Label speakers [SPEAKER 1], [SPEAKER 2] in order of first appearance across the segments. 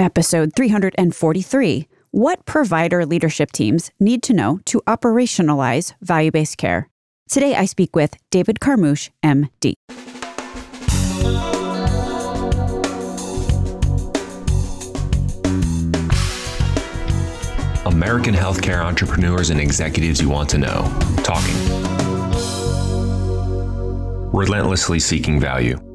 [SPEAKER 1] episode 343 What Provider Leadership Teams Need to Know to Operationalize Value Based Care. Today, I speak with David Carmouche, MD.
[SPEAKER 2] American healthcare entrepreneurs and executives you want to know. Talking. Relentlessly seeking value.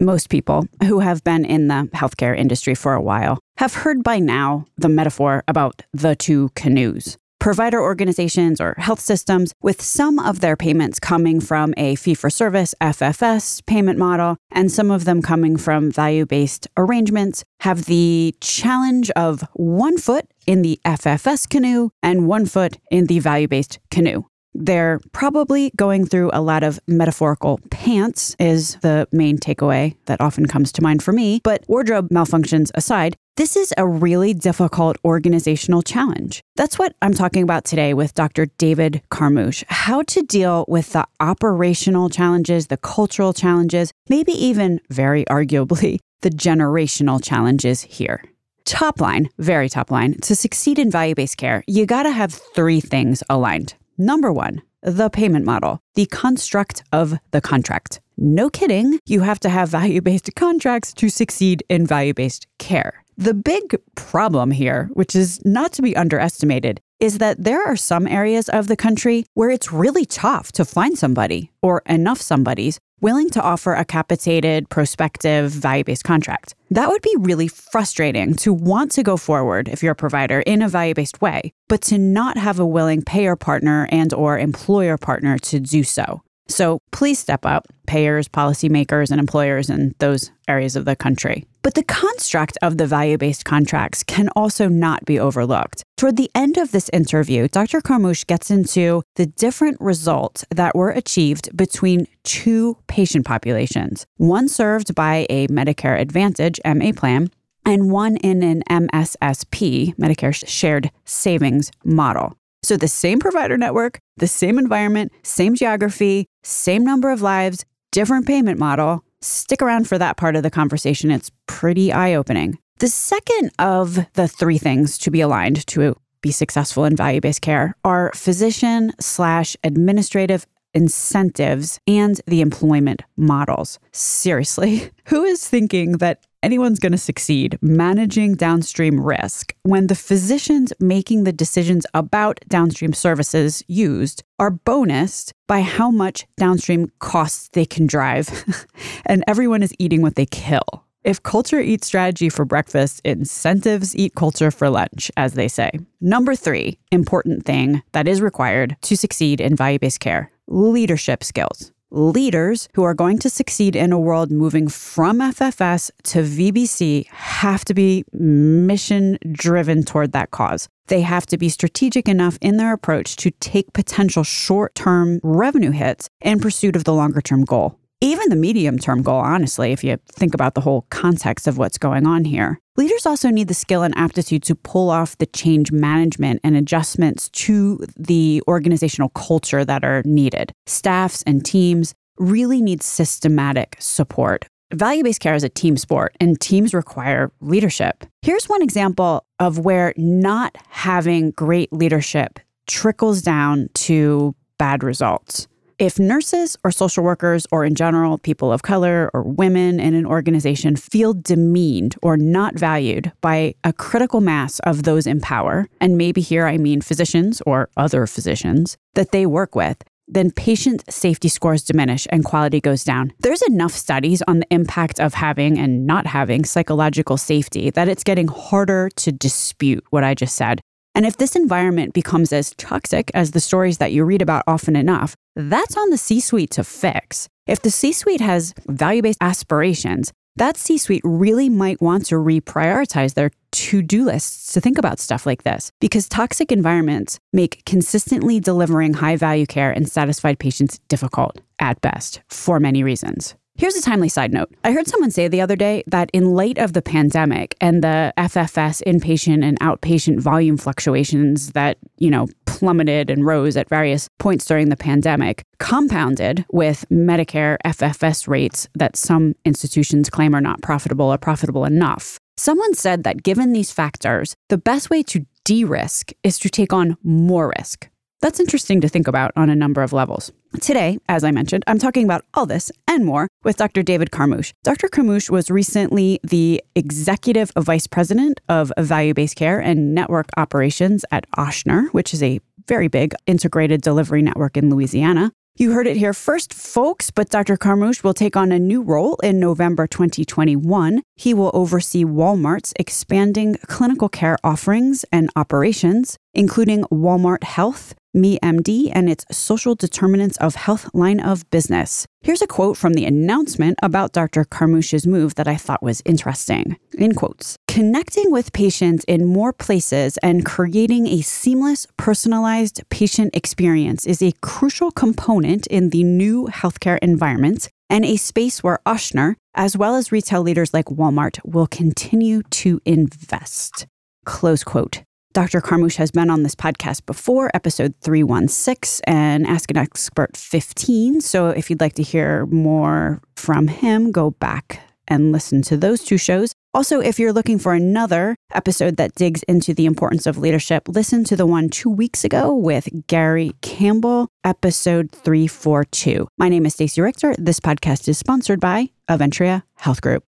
[SPEAKER 1] Most people who have been in the healthcare industry for a while have heard by now the metaphor about the two canoes. Provider organizations or health systems, with some of their payments coming from a fee for service FFS payment model, and some of them coming from value based arrangements, have the challenge of one foot in the FFS canoe and one foot in the value based canoe. They're probably going through a lot of metaphorical pants, is the main takeaway that often comes to mind for me. But wardrobe malfunctions aside, this is a really difficult organizational challenge. That's what I'm talking about today with Dr. David Carmouche how to deal with the operational challenges, the cultural challenges, maybe even very arguably the generational challenges here. Top line, very top line, to succeed in value based care, you gotta have three things aligned. Number one, the payment model, the construct of the contract. No kidding, you have to have value based contracts to succeed in value based care. The big problem here, which is not to be underestimated, is that there are some areas of the country where it's really tough to find somebody or enough somebodies willing to offer a capitated, prospective, value based contract. That would be really frustrating to want to go forward if you're a provider in a value based way, but to not have a willing payer partner and or employer partner to do so. So please step up, payers, policymakers, and employers in those areas of the country. But the construct of the value based contracts can also not be overlooked. Toward the end of this interview, Dr. Carmouche gets into the different results that were achieved between two patient populations one served by a Medicare Advantage MA plan, and one in an MSSP, Medicare Shared Savings model. So the same provider network, the same environment, same geography, same number of lives, different payment model. Stick around for that part of the conversation. It's pretty eye opening. The second of the three things to be aligned to be successful in value based care are physician slash administrative incentives and the employment models. Seriously, who is thinking that anyone's going to succeed managing downstream risk when the physicians making the decisions about downstream services used are bonused by how much downstream costs they can drive, and everyone is eating what they kill. If culture eats strategy for breakfast, incentives eat culture for lunch, as they say. Number three important thing that is required to succeed in value based care leadership skills leaders who are going to succeed in a world moving from FFS to VBC have to be mission driven toward that cause. They have to be strategic enough in their approach to take potential short term revenue hits in pursuit of the longer term goal. Even the medium term goal, honestly, if you think about the whole context of what's going on here. Leaders also need the skill and aptitude to pull off the change management and adjustments to the organizational culture that are needed. Staffs and teams really need systematic support. Value based care is a team sport, and teams require leadership. Here's one example of where not having great leadership trickles down to bad results. If nurses or social workers, or in general, people of color or women in an organization feel demeaned or not valued by a critical mass of those in power, and maybe here I mean physicians or other physicians that they work with, then patient safety scores diminish and quality goes down. There's enough studies on the impact of having and not having psychological safety that it's getting harder to dispute what I just said. And if this environment becomes as toxic as the stories that you read about often enough, that's on the C suite to fix. If the C suite has value based aspirations, that C suite really might want to reprioritize their to do lists to think about stuff like this because toxic environments make consistently delivering high value care and satisfied patients difficult at best for many reasons. Here's a timely side note. I heard someone say the other day that in light of the pandemic and the FFS inpatient and outpatient volume fluctuations that, you know, plummeted and rose at various points during the pandemic, compounded with Medicare FFS rates that some institutions claim are not profitable or profitable enough, Someone said that given these factors, the best way to de risk is to take on more risk. That's interesting to think about on a number of levels. Today, as I mentioned, I'm talking about all this and more with Dr. David Carmouche. Dr. Carmouche was recently the executive vice president of value based care and network operations at Ochsner, which is a very big integrated delivery network in Louisiana. You heard it here first, folks, but Dr. Carmouche will take on a new role in November 2021. He will oversee Walmart's expanding clinical care offerings and operations, including Walmart Health, MeMD and its social determinants of health line of business. Here's a quote from the announcement about Dr. Carmouche's move that I thought was interesting. In quotes, connecting with patients in more places and creating a seamless, personalized patient experience is a crucial component in the new healthcare environment and a space where Ochsner, as well as retail leaders like Walmart, will continue to invest. Close quote. Dr. Carmouche has been on this podcast before, episode 316 and Ask an Expert 15. So if you'd like to hear more from him, go back and listen to those two shows. Also, if you're looking for another episode that digs into the importance of leadership, listen to the one two weeks ago with Gary Campbell, episode 342. My name is Stacey Richter. This podcast is sponsored by Aventria Health Group.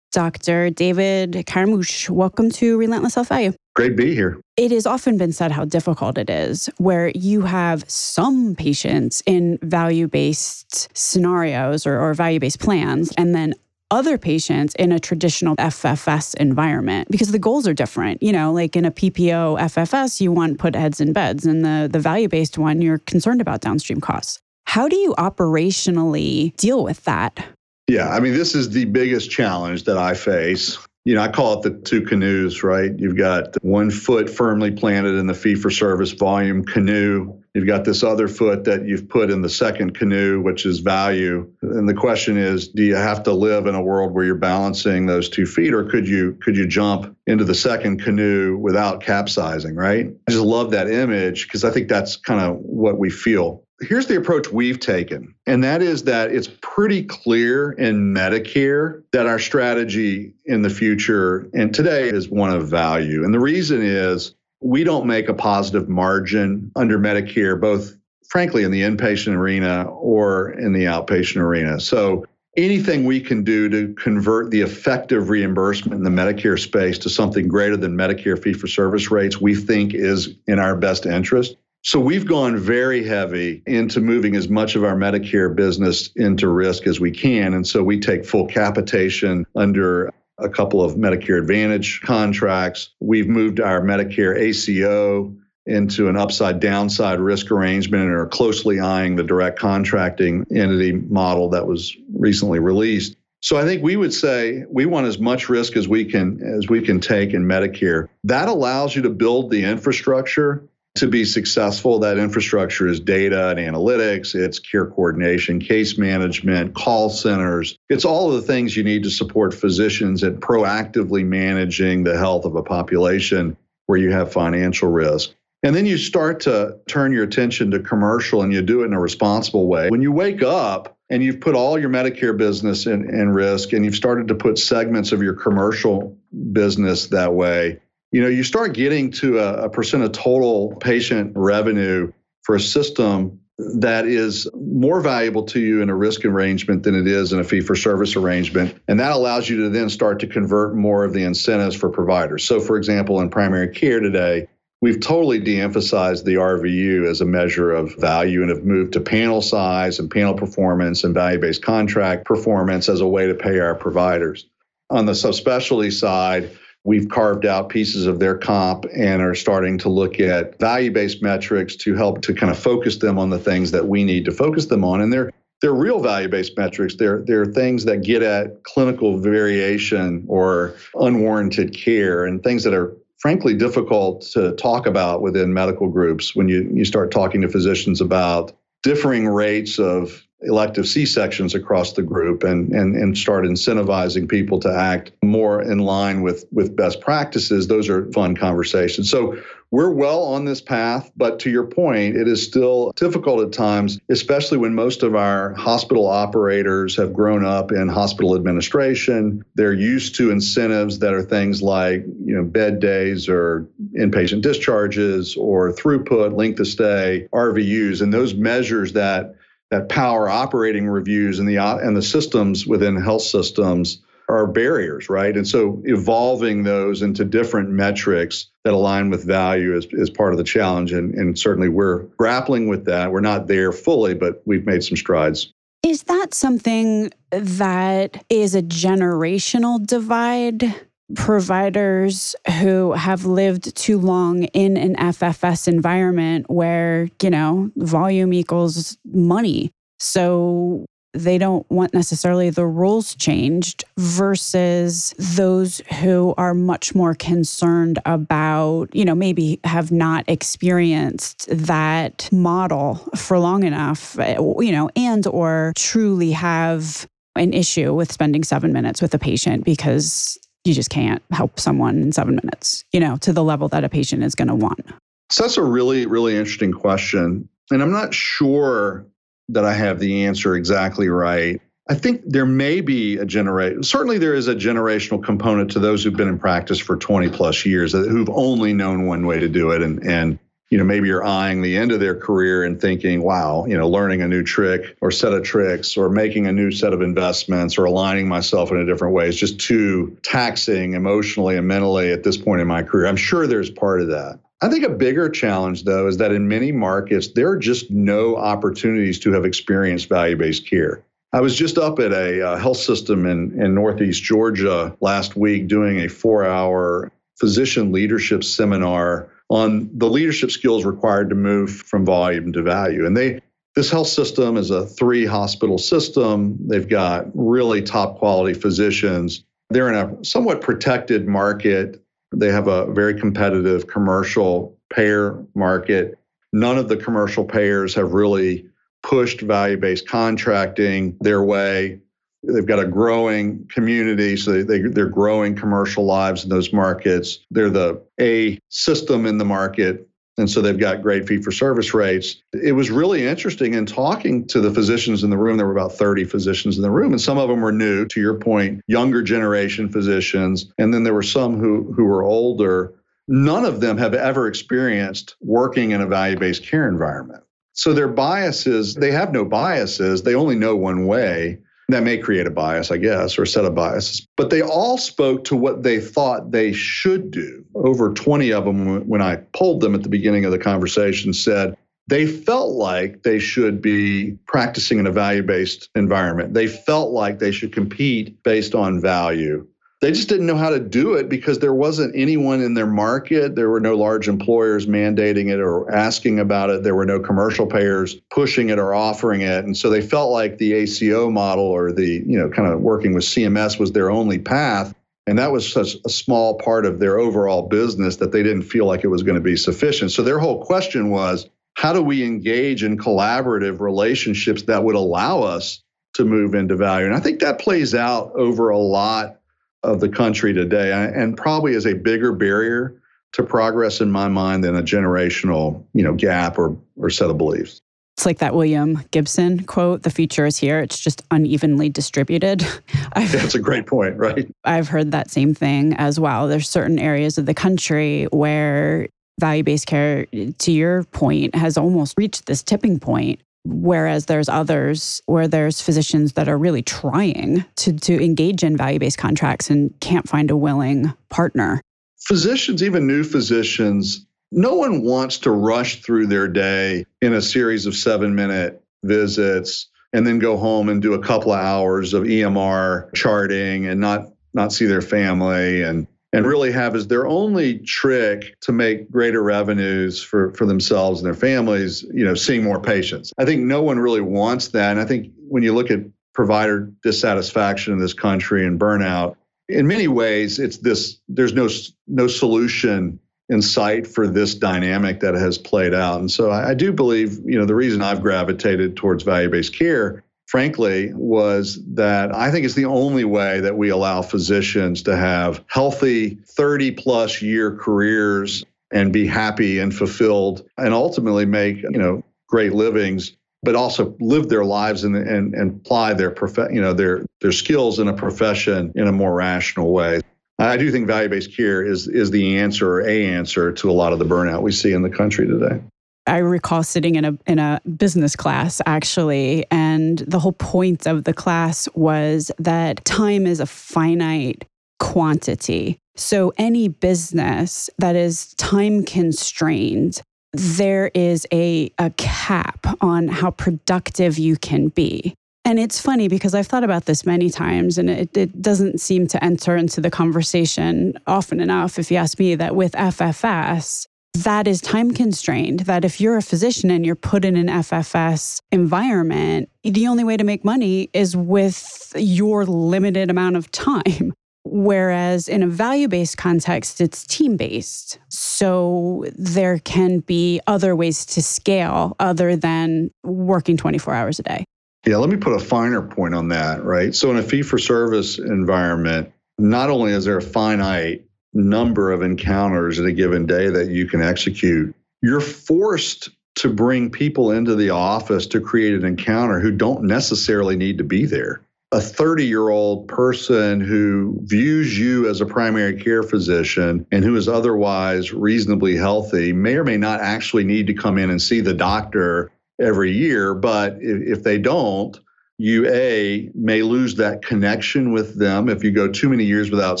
[SPEAKER 1] Dr. David Carmouche, welcome to Relentless Health Value.
[SPEAKER 3] Great to be here.
[SPEAKER 1] It has often been said how difficult it is where you have some patients in value based scenarios or, or value based plans, and then other patients in a traditional FFS environment because the goals are different. You know, like in a PPO FFS, you want put heads in beds, and the, the value based one, you're concerned about downstream costs. How do you operationally deal with that?
[SPEAKER 3] Yeah, I mean, this is the biggest challenge that I face. You know, I call it the two canoes, right? You've got one foot firmly planted in the fee for service volume canoe. You've got this other foot that you've put in the second canoe, which is value. And the question is, do you have to live in a world where you're balancing those two feet or could you could you jump into the second canoe without capsizing, right? I just love that image because I think that's kind of what we feel here's the approach we've taken, and that is that it's pretty clear in Medicare that our strategy in the future and today is one of value. And the reason is we don't make a positive margin under Medicare, both frankly in the inpatient arena or in the outpatient arena. So anything we can do to convert the effective reimbursement in the Medicare space to something greater than Medicare fee for service rates, we think is in our best interest. So we've gone very heavy into moving as much of our Medicare business into risk as we can. And so we take full capitation under a couple of Medicare Advantage contracts. We've moved our Medicare ACO into an upside downside risk arrangement and are closely eyeing the direct contracting entity model that was recently released. So I think we would say we want as much risk as we can as we can take in Medicare. That allows you to build the infrastructure to be successful, that infrastructure is data and analytics, it's care coordination, case management, call centers. It's all of the things you need to support physicians in proactively managing the health of a population where you have financial risk. And then you start to turn your attention to commercial and you do it in a responsible way. When you wake up and you've put all your Medicare business in, in risk and you've started to put segments of your commercial business that way, you know, you start getting to a, a percent of total patient revenue for a system that is more valuable to you in a risk arrangement than it is in a fee for service arrangement. And that allows you to then start to convert more of the incentives for providers. So, for example, in primary care today, we've totally de emphasized the RVU as a measure of value and have moved to panel size and panel performance and value based contract performance as a way to pay our providers. On the subspecialty side, We've carved out pieces of their comp and are starting to look at value based metrics to help to kind of focus them on the things that we need to focus them on. And they're they're real value based metrics. They're, they're things that get at clinical variation or unwarranted care and things that are frankly difficult to talk about within medical groups when you, you start talking to physicians about differing rates of elective C-sections across the group and, and, and start incentivizing people to act more in line with, with best practices, those are fun conversations. So we're well on this path, but to your point, it is still difficult at times, especially when most of our hospital operators have grown up in hospital administration. They're used to incentives that are things like, you know, bed days or inpatient discharges or throughput, length of stay, RVUs, and those measures that that power operating reviews and the and the systems within health systems are barriers, right? And so evolving those into different metrics that align with value is, is part of the challenge. And, and certainly we're grappling with that. We're not there fully, but we've made some strides.
[SPEAKER 1] Is that something that is a generational divide? Providers who have lived too long in an FFS environment where, you know, volume equals money. So they don't want necessarily the rules changed versus those who are much more concerned about, you know, maybe have not experienced that model for long enough, eh, you know, and or truly have an issue with spending 7 minutes with a patient because you just can't help someone in 7 minutes, you know, to the level that a patient is going to want.
[SPEAKER 3] So that's a really really interesting question. And I'm not sure that I have the answer exactly right. I think there may be a generation, certainly there is a generational component to those who've been in practice for 20 plus years who've only known one way to do it. And, and, you know, maybe you're eyeing the end of their career and thinking, wow, you know, learning a new trick or set of tricks or making a new set of investments or aligning myself in a different way is just too taxing emotionally and mentally at this point in my career. I'm sure there's part of that. I think a bigger challenge, though, is that in many markets, there are just no opportunities to have experienced value based care. I was just up at a uh, health system in, in Northeast Georgia last week doing a four hour physician leadership seminar on the leadership skills required to move from volume to value. And they, this health system is a three hospital system. They've got really top quality physicians. They're in a somewhat protected market they have a very competitive commercial payer market. None of the commercial payers have really pushed value based contracting their way. They've got a growing community, so they, they, are growing commercial lives in those markets. They're the A system in the market and so they've got great fee for service rates. It was really interesting in talking to the physicians in the room. There were about 30 physicians in the room, and some of them were new, to your point, younger generation physicians. And then there were some who, who were older. None of them have ever experienced working in a value based care environment. So their biases, they have no biases, they only know one way. That may create a bias, I guess, or a set of biases. But they all spoke to what they thought they should do. Over 20 of them, when I polled them at the beginning of the conversation, said they felt like they should be practicing in a value based environment. They felt like they should compete based on value. They just didn't know how to do it because there wasn't anyone in their market. There were no large employers mandating it or asking about it. There were no commercial payers pushing it or offering it. And so they felt like the ACO model or the, you know, kind of working with CMS was their only path. And that was such a small part of their overall business that they didn't feel like it was going to be sufficient. So their whole question was how do we engage in collaborative relationships that would allow us to move into value? And I think that plays out over a lot of the country today, and probably is a bigger barrier to progress in my mind than a generational, you know, gap or or set of beliefs.
[SPEAKER 1] It's like that William Gibson quote, the future is here, it's just unevenly distributed.
[SPEAKER 3] That's a great point, right?
[SPEAKER 1] I've heard that same thing as well. There's certain areas of the country where value based care, to your point, has almost reached this tipping point Whereas there's others where there's physicians that are really trying to, to engage in value based contracts and can't find a willing partner.
[SPEAKER 3] Physicians, even new physicians, no one wants to rush through their day in a series of seven minute visits and then go home and do a couple of hours of EMR charting and not not see their family and and really have as their only trick to make greater revenues for, for themselves and their families, you know, seeing more patients. I think no one really wants that. And I think when you look at provider dissatisfaction in this country and burnout, in many ways, it's this there's no no solution in sight for this dynamic that has played out. And so I, I do believe, you know, the reason I've gravitated towards value-based care frankly, was that I think it's the only way that we allow physicians to have healthy 30 plus year careers and be happy and fulfilled and ultimately make, you know, great livings but also live their lives and, and, and apply their prof- you know their their skills in a profession in a more rational way. I do think value-based care is is the answer or a answer to a lot of the burnout we see in the country today.
[SPEAKER 1] I recall sitting in a in a business class actually and the whole point of the class was that time is a finite quantity. So any business that is time constrained there is a, a cap on how productive you can be. And it's funny because I've thought about this many times and it, it, doesn't seem to enter into the conversation often enough. If you ask me, that with FFS, that is time constrained. That if you're a physician and you're put in an FFS environment, the only way to make money is with your limited amount of time. Whereas in a value based context, it's team based. So there can be other ways to scale other than working 24 hours a day.
[SPEAKER 3] Yeah, let me put a finer point on that, right? So in a fee for service environment, not only is there a finite number of encounters in a given day that you can execute, you're forced to bring people into the office to create an encounter who don't necessarily need to be there a 30 year old person who views you as a primary care physician and who is otherwise reasonably healthy may or may not actually need to come in and see the doctor every year. But if, if they don't, you A, may lose that connection with them if you go too many years without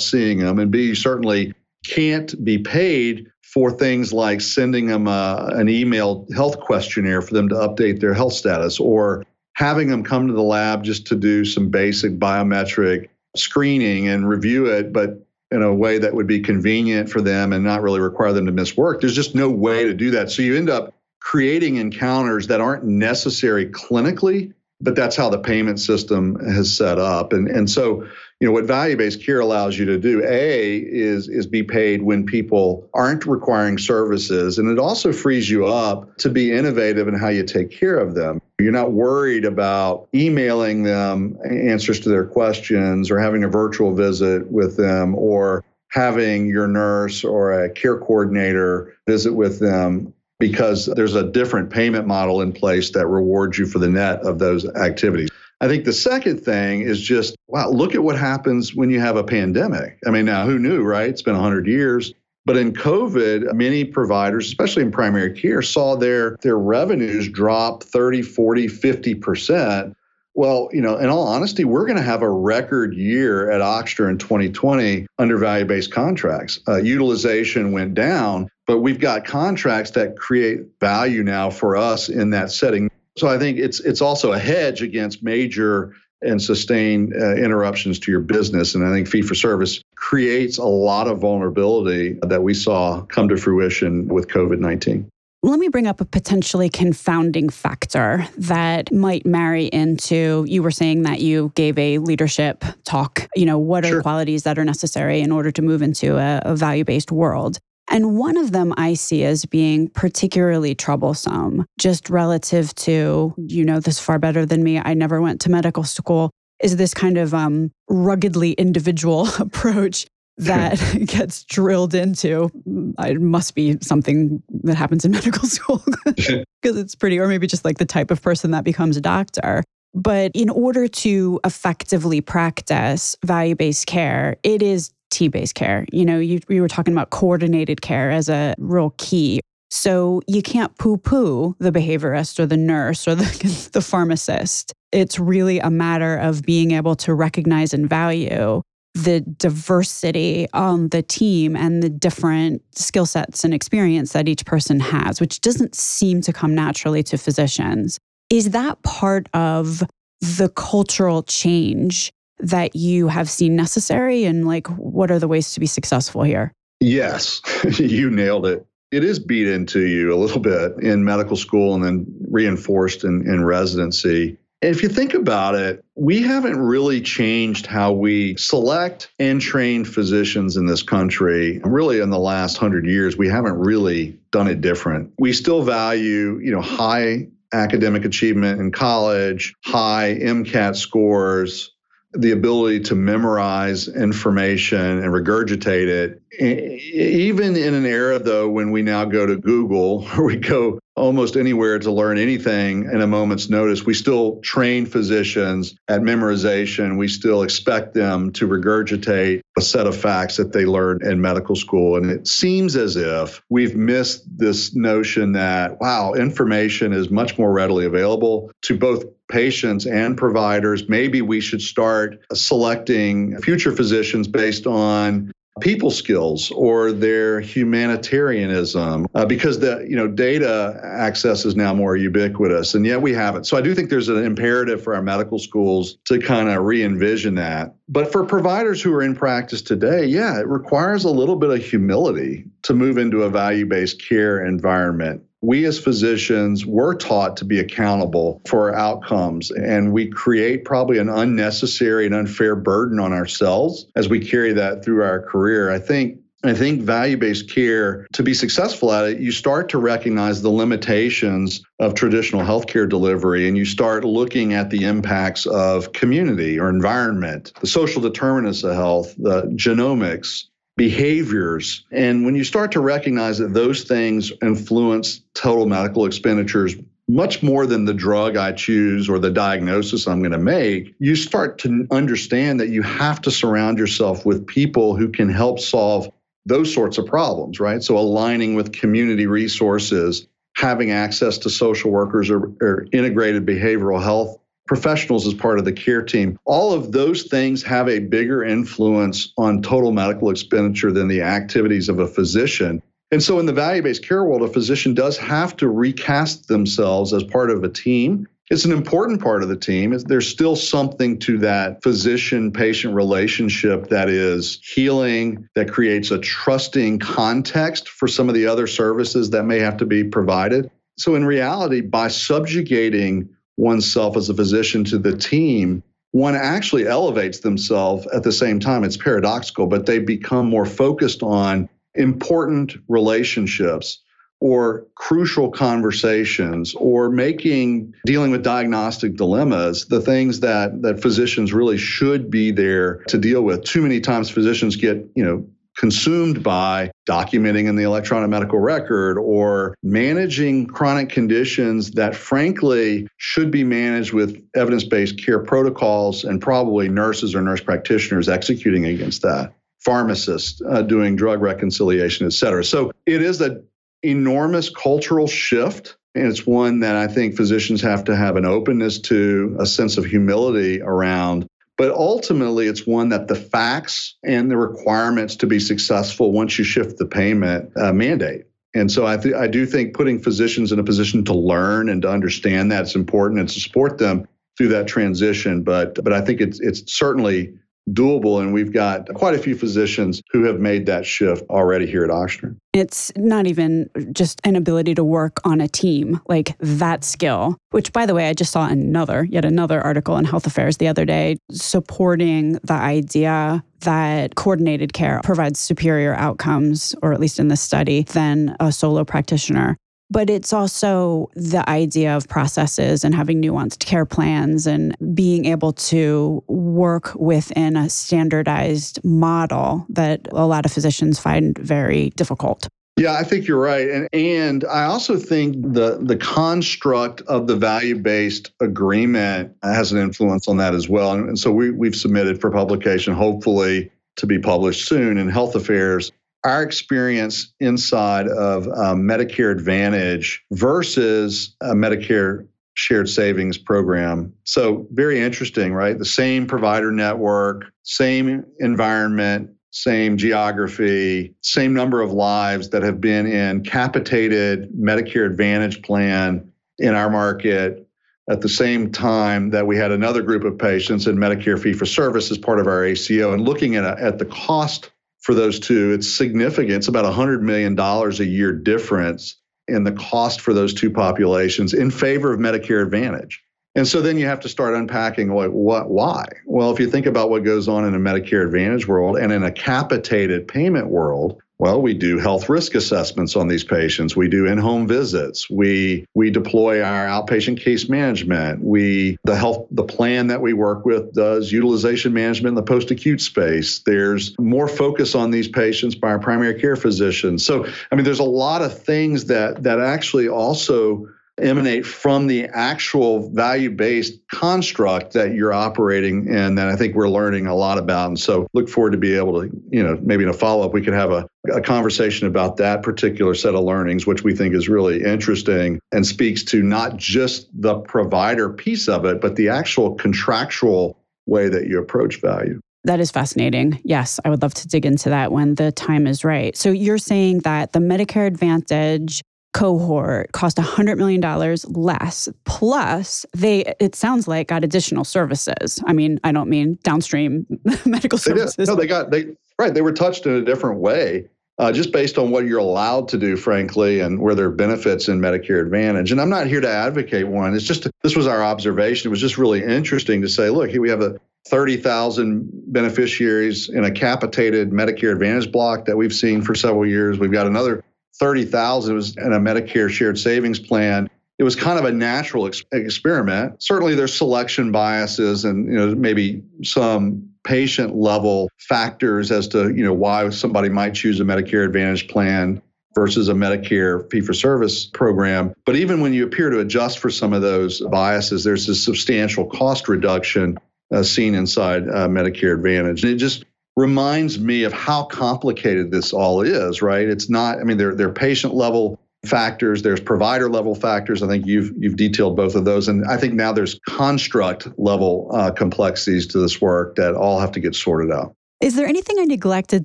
[SPEAKER 3] seeing them. And B, certainly can't be paid for things like sending them a, an email health questionnaire for them to update their health status or having them come to the lab just to do some basic biometric screening and review it, but in a way that would be convenient for them and not really require them to miss work. There's just no way to do that. So you end up creating encounters that aren't necessary clinically, but that's how the payment system has set up. And, and so you know what value-based care allows you to do a is is be paid when people aren't requiring services and it also frees you up to be innovative in how you take care of them you're not worried about emailing them answers to their questions or having a virtual visit with them or having your nurse or a care coordinator visit with them because there's a different payment model in place that rewards you for the net of those activities. I think the second thing is just, wow, look at what happens when you have a pandemic. I mean, now who knew, right? It's been 100 years. But in COVID, many providers, especially in primary care, saw their, their revenues drop 30, 40, 50%. Well, you know, in all honesty, we're going to have a record year at Ochsner in 2020 under value based contracts. Uh, utilization went down, but we've got contracts that create value now for us in that setting. So I think it's it's also a hedge against major and sustained uh, interruptions to your business. And I think fee for service creates a lot of vulnerability that we saw come to fruition with COVID 19.
[SPEAKER 1] Let me bring up a potentially confounding factor that might marry into you were saying that you gave a leadership talk. You know, what are sure. qualities that are necessary in order to move into a, a value based world? And one of them I see as being particularly troublesome, just relative to, you know, this far better than me. I never went to medical school, is this kind of um, ruggedly individual approach that gets drilled into. It must be something that happens in medical school because it's pretty, or maybe just like the type of person that becomes a doctor. But in order to effectively practice value based care, it is T based care. You know, you, you were talking about coordinated care as a real key. So you can't poo poo the behaviorist or the nurse or the, the pharmacist. It's really a matter of being able to recognize and value the diversity on the team and the different skill sets and experience that each person has, which doesn't seem to come naturally to physicians. Is that part of the cultural change that you have seen necessary? And like, what are the ways to be successful here?
[SPEAKER 3] Yes, you nailed it. It is beat into you a little bit in medical school and then reinforced in, in residency. If you think about it, we haven't really changed how we select and train physicians in this country. Really, in the last hundred years, we haven't really done it different. We still value, you know, high academic achievement in college, high MCAT scores, the ability to memorize information and regurgitate it. Even in an era, though, when we now go to Google or we go almost anywhere to learn anything in a moment's notice, we still train physicians at memorization. We still expect them to regurgitate a set of facts that they learned in medical school. And it seems as if we've missed this notion that, wow, information is much more readily available to both patients and providers. Maybe we should start selecting future physicians based on people skills or their humanitarianism uh, because the you know data access is now more ubiquitous and yet we haven't so i do think there's an imperative for our medical schools to kind of re-envision that. But for providers who are in practice today yeah it requires a little bit of humility to move into a value-based care environment we as physicians were taught to be accountable for our outcomes and we create probably an unnecessary and unfair burden on ourselves as we carry that through our career. I think I think value based care, to be successful at it, you start to recognize the limitations of traditional healthcare delivery and you start looking at the impacts of community or environment, the social determinants of health, the genomics, behaviors. And when you start to recognize that those things influence total medical expenditures much more than the drug I choose or the diagnosis I'm going to make, you start to understand that you have to surround yourself with people who can help solve those sorts of problems, right? So aligning with community resources, having access to social workers or, or integrated behavioral health professionals as part of the care team. All of those things have a bigger influence on total medical expenditure than the activities of a physician. And so, in the value based care world, a physician does have to recast themselves as part of a team. It's an important part of the team. There's still something to that physician patient relationship that is healing, that creates a trusting context for some of the other services that may have to be provided. So, in reality, by subjugating oneself as a physician to the team, one actually elevates themselves at the same time. It's paradoxical, but they become more focused on important relationships or crucial conversations or making dealing with diagnostic dilemmas the things that that physicians really should be there to deal with too many times physicians get you know consumed by documenting in the electronic medical record or managing chronic conditions that frankly should be managed with evidence-based care protocols and probably nurses or nurse practitioners executing against that pharmacists uh, doing drug reconciliation et cetera. So it is an enormous cultural shift and it's one that I think physicians have to have an openness to, a sense of humility around but ultimately, it's one that the facts and the requirements to be successful once you shift the payment uh, mandate. And so I, th- I do think putting physicians in a position to learn and to understand that's important and to support them through that transition. But but I think it's it's certainly doable. And we've got quite a few physicians who have made that shift already here at Ochsner.
[SPEAKER 1] It's not even just an ability to work on a team, like that skill, which, by the way, I just saw another, yet another article in Health Affairs the other day supporting the idea that coordinated care provides superior outcomes, or at least in this study, than a solo practitioner but it's also the idea of processes and having nuanced care plans and being able to work within a standardized model that a lot of physicians find very difficult.
[SPEAKER 3] Yeah, I think you're right. And and I also think the the construct of the value-based agreement has an influence on that as well. And, and so we we've submitted for publication, hopefully to be published soon in Health Affairs, our experience inside of um, Medicare Advantage versus a Medicare shared savings program. So, very interesting, right? The same provider network, same environment, same geography, same number of lives that have been in capitated Medicare Advantage plan in our market at the same time that we had another group of patients in Medicare fee for service as part of our ACO and looking at, at the cost for those two, it's significant. It's about $100 million a year difference in the cost for those two populations in favor of Medicare Advantage. And so then you have to start unpacking like what why? Well, if you think about what goes on in a Medicare Advantage world and in a capitated payment world, Well, we do health risk assessments on these patients. We do in-home visits. We we deploy our outpatient case management. We the health the plan that we work with does utilization management in the post-acute space. There's more focus on these patients by our primary care physicians. So, I mean, there's a lot of things that that actually also emanate from the actual value based construct that you're operating in that I think we're learning a lot about. And so look forward to be able to, you know, maybe in a follow up, we could have a, a conversation about that particular set of learnings, which we think is really interesting and speaks to not just the provider piece of it, but the actual contractual way that you approach value.
[SPEAKER 1] That is fascinating. Yes, I would love to dig into that when the time is right. So you're saying that the Medicare Advantage cohort cost $100 million less. Plus, they, it sounds like, got additional services. I mean, I don't mean downstream medical services.
[SPEAKER 3] They no, they got, they, right, they were touched in a different way. Uh, just based on what you're allowed to do, frankly, and where there are benefits in Medicare Advantage. And I'm not here to advocate one. It's just this was our observation. It was just really interesting to say, look, here we have a 30,000 beneficiaries in a capitated Medicare Advantage block that we've seen for several years. We've got another 30,000 was in a Medicare shared savings plan. It was kind of a natural ex- experiment. Certainly there's selection biases and you know maybe some patient level factors as to you know why somebody might choose a Medicare Advantage plan versus a Medicare fee for service program. But even when you appear to adjust for some of those biases, there's a substantial cost reduction uh, seen inside uh, Medicare Advantage. And it just reminds me of how complicated this all is, right? It's not, I mean, there, there are patient level factors, there's provider level factors. I think you've you've detailed both of those, and I think now there's construct level uh, complexities to this work that all have to get sorted out.
[SPEAKER 1] Is there anything I neglected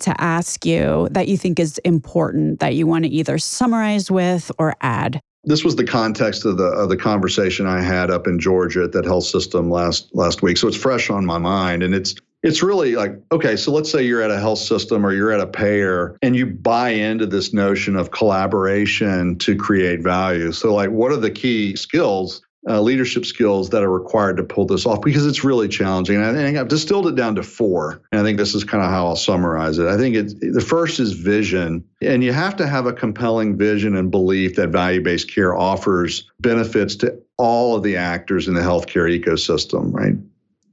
[SPEAKER 1] to ask you that you think is important that you want to either summarize with or add?
[SPEAKER 3] This was the context of the of the conversation I had up in Georgia at that health system last last week, so it's fresh on my mind, and it's it's really like, okay, so let's say you're at a health system or you're at a payer and you buy into this notion of collaboration to create value. So, like, what are the key skills, uh, leadership skills that are required to pull this off? Because it's really challenging. And I think I've distilled it down to four. And I think this is kind of how I'll summarize it. I think it's, the first is vision. And you have to have a compelling vision and belief that value based care offers benefits to all of the actors in the healthcare ecosystem, right?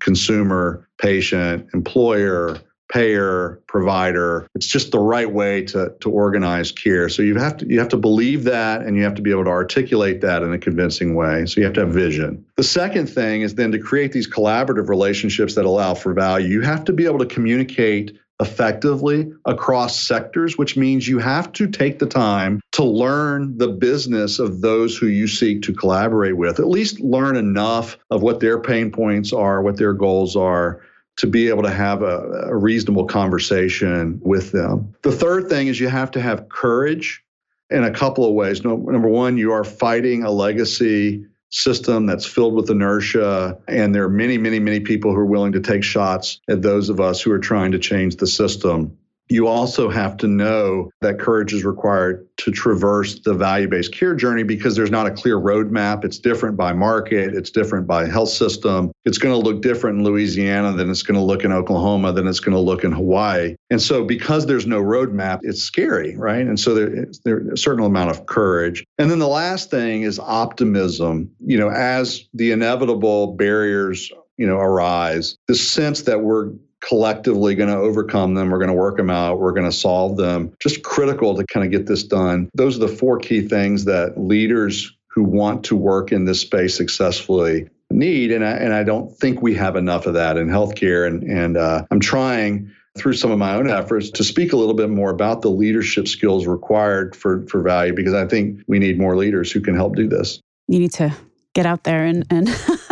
[SPEAKER 3] consumer, patient, employer, payer, provider. It's just the right way to, to organize care. So you have to you have to believe that and you have to be able to articulate that in a convincing way. So you have to have vision. The second thing is then to create these collaborative relationships that allow for value. You have to be able to communicate effectively across sectors, which means you have to take the time to learn the business of those who you seek to collaborate with. At least learn enough of what their pain points are, what their goals are. To be able to have a, a reasonable conversation with them. The third thing is you have to have courage in a couple of ways. number one, you are fighting a legacy system that's filled with inertia. And there are many, many, many people who are willing to take shots at those of us who are trying to change the system. You also have to know that courage is required to traverse the value based care journey because there's not a clear roadmap. It's different by market, it's different by health system. It's going to look different in Louisiana than it's going to look in Oklahoma, than it's going to look in Hawaii. And so, because there's no roadmap, it's scary, right? And so, there, there's a certain amount of courage. And then the last thing is optimism. You know, as the inevitable barriers you know arise the sense that we're collectively going to overcome them. We're going to work them out. We're going to solve them. Just critical to kind of get this done. Those are the four key things that leaders who want to work in this space successfully need. And I, and I don't think we have enough of that in healthcare. And, and uh, I'm trying through some of my own efforts to speak a little bit more about the leadership skills required for, for value because I think we need more leaders who can help do this.
[SPEAKER 1] You need to get out there and and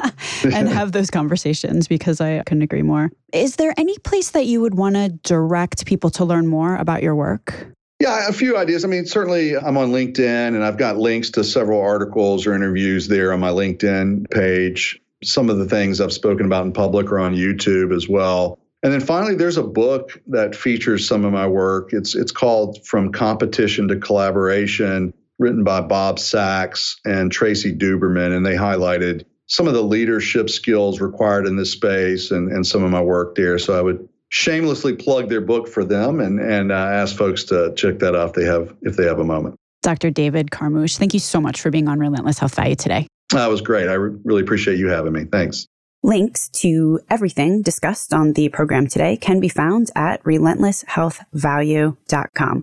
[SPEAKER 1] and have those conversations because I couldn't agree more. Is there any place that you would want to direct people to learn more about your work?
[SPEAKER 3] Yeah, a few ideas. I mean, certainly I'm on LinkedIn and I've got links to several articles or interviews there on my LinkedIn page. Some of the things I've spoken about in public are on YouTube as well. And then finally, there's a book that features some of my work. It's it's called From Competition to Collaboration written by Bob Sachs and Tracy Duberman, and they highlighted some of the leadership skills required in this space and, and some of my work there. So I would shamelessly plug their book for them and and uh, ask folks to check that out if they have if they have a moment.
[SPEAKER 1] Dr. David Carmouche, thank you so much for being on Relentless Health Value today.
[SPEAKER 3] That was great. I re- really appreciate you having me. Thanks.
[SPEAKER 1] Links to everything discussed on the program today can be found at relentlesshealthvalue.com.